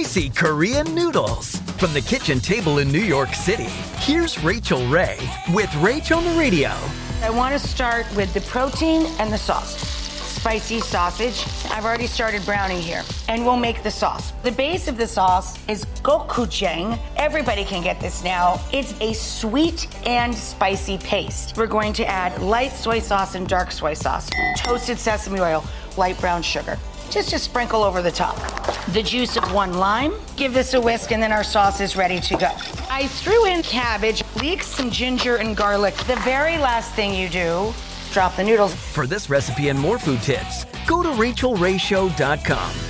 Spicy Korean noodles. From the kitchen table in New York City, here's Rachael Ray with Rach on the Radio. I want to start with the protein and the sauce. Spicy sausage. I've already started browning here. And we'll make the sauce. The base of the sauce is gochujang. Everybody can get this now. It's a sweet and spicy paste. We're going to add light soy sauce and dark soy sauce, toasted sesame oil, light brown sugar. Just a sprinkle over the top. The juice of one lime. Give this a whisk and then our sauce is ready to go. I threw in cabbage, leeks, some ginger and garlic. The very last thing you do, drop the noodles. For this recipe and more food tips, go to rachaelrayshow.com.